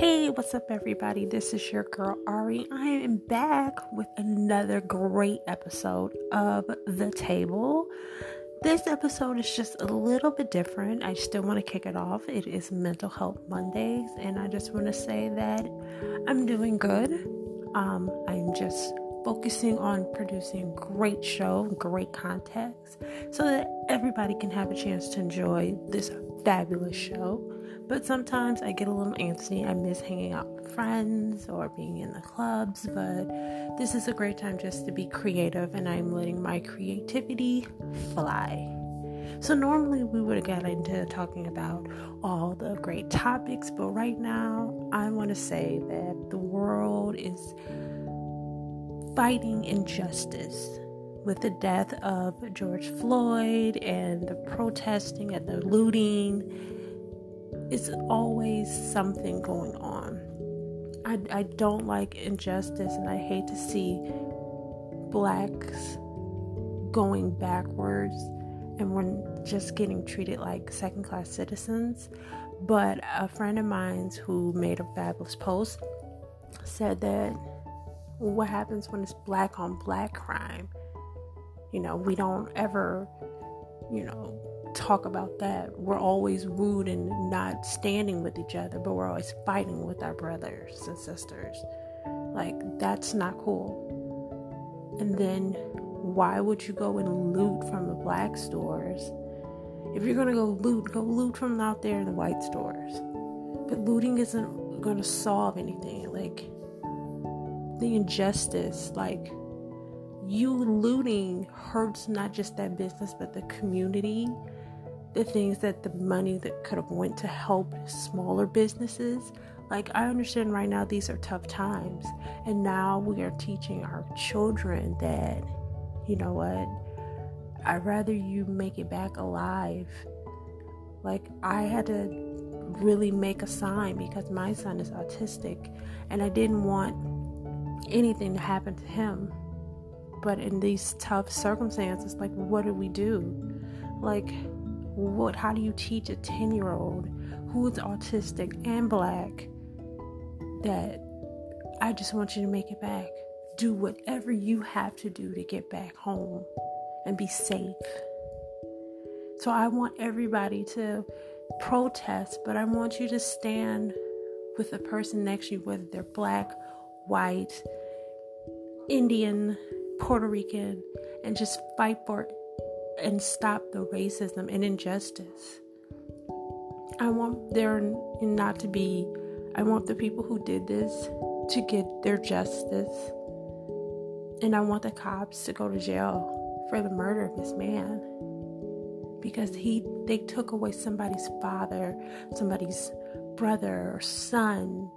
Hey, what's up, everybody? This is your girl Ari. I am back with another great episode of The Table. This episode is just a little bit different. I still want to kick it off. It is Mental Health Mondays, and I just want to say that I'm doing good. Um, I'm just focusing on producing great show, great context, so that everybody can have a chance to enjoy this fabulous show. But sometimes I get a little antsy. I miss hanging out with friends or being in the clubs. But this is a great time just to be creative, and I'm letting my creativity fly. So, normally we would have got into talking about all the great topics, but right now I want to say that the world is fighting injustice with the death of George Floyd and the protesting and the looting it's always something going on. I, I don't like injustice and I hate to see blacks going backwards and we're just getting treated like second class citizens. But a friend of mine who made a fabulous post said that what happens when it's black on black crime? You know, we don't ever, you know, talk about that. We're always rude and not standing with each other, but we're always fighting with our brothers and sisters. Like, that's not cool. And then, why would you go and loot from the black stores? If you're gonna go loot, go loot from out there in the white stores. But looting isn't gonna solve anything. Like, the injustice, like, you looting hurts not just that business but the community. The things that the money that could have went to help smaller businesses. Like i understand right now these are tough times and now we are teaching our children that you know what? I'd rather you make it back alive. Like i had to really make a sign because my son is autistic and i didn't want anything to happen to him but in these tough circumstances like what do we do like what how do you teach a 10 year old who is autistic and black that I just want you to make it back. Do whatever you have to do to get back home and be safe. So I want everybody to protest, but I want you to stand with the person next to you, whether they're black, white, Indian, Puerto Rican, and just fight for and stop the racism and injustice. I want there not to be, I want the people who did this to get their justice. And I want the cops to go to jail for the murder of this man. Because he they took away somebody's father, somebody's brother or son.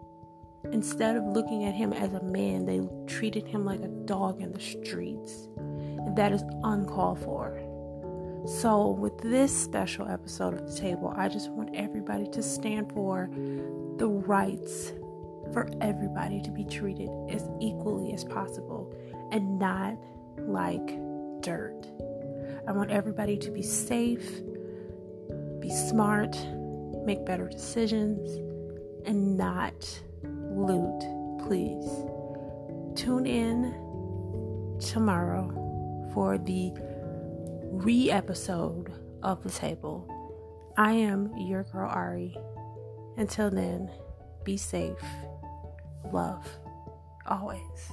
Instead of looking at him as a man, they treated him like a dog in the streets. And that is uncalled for. So, with this special episode of The Table, I just want everybody to stand for the rights for everybody to be treated as equally as possible and not like dirt. I want everybody to be safe, be smart, make better decisions, and not loot, please. Tune in tomorrow for the re episode of The Table. I am your girl Ari. Until then, be safe. Love. Always.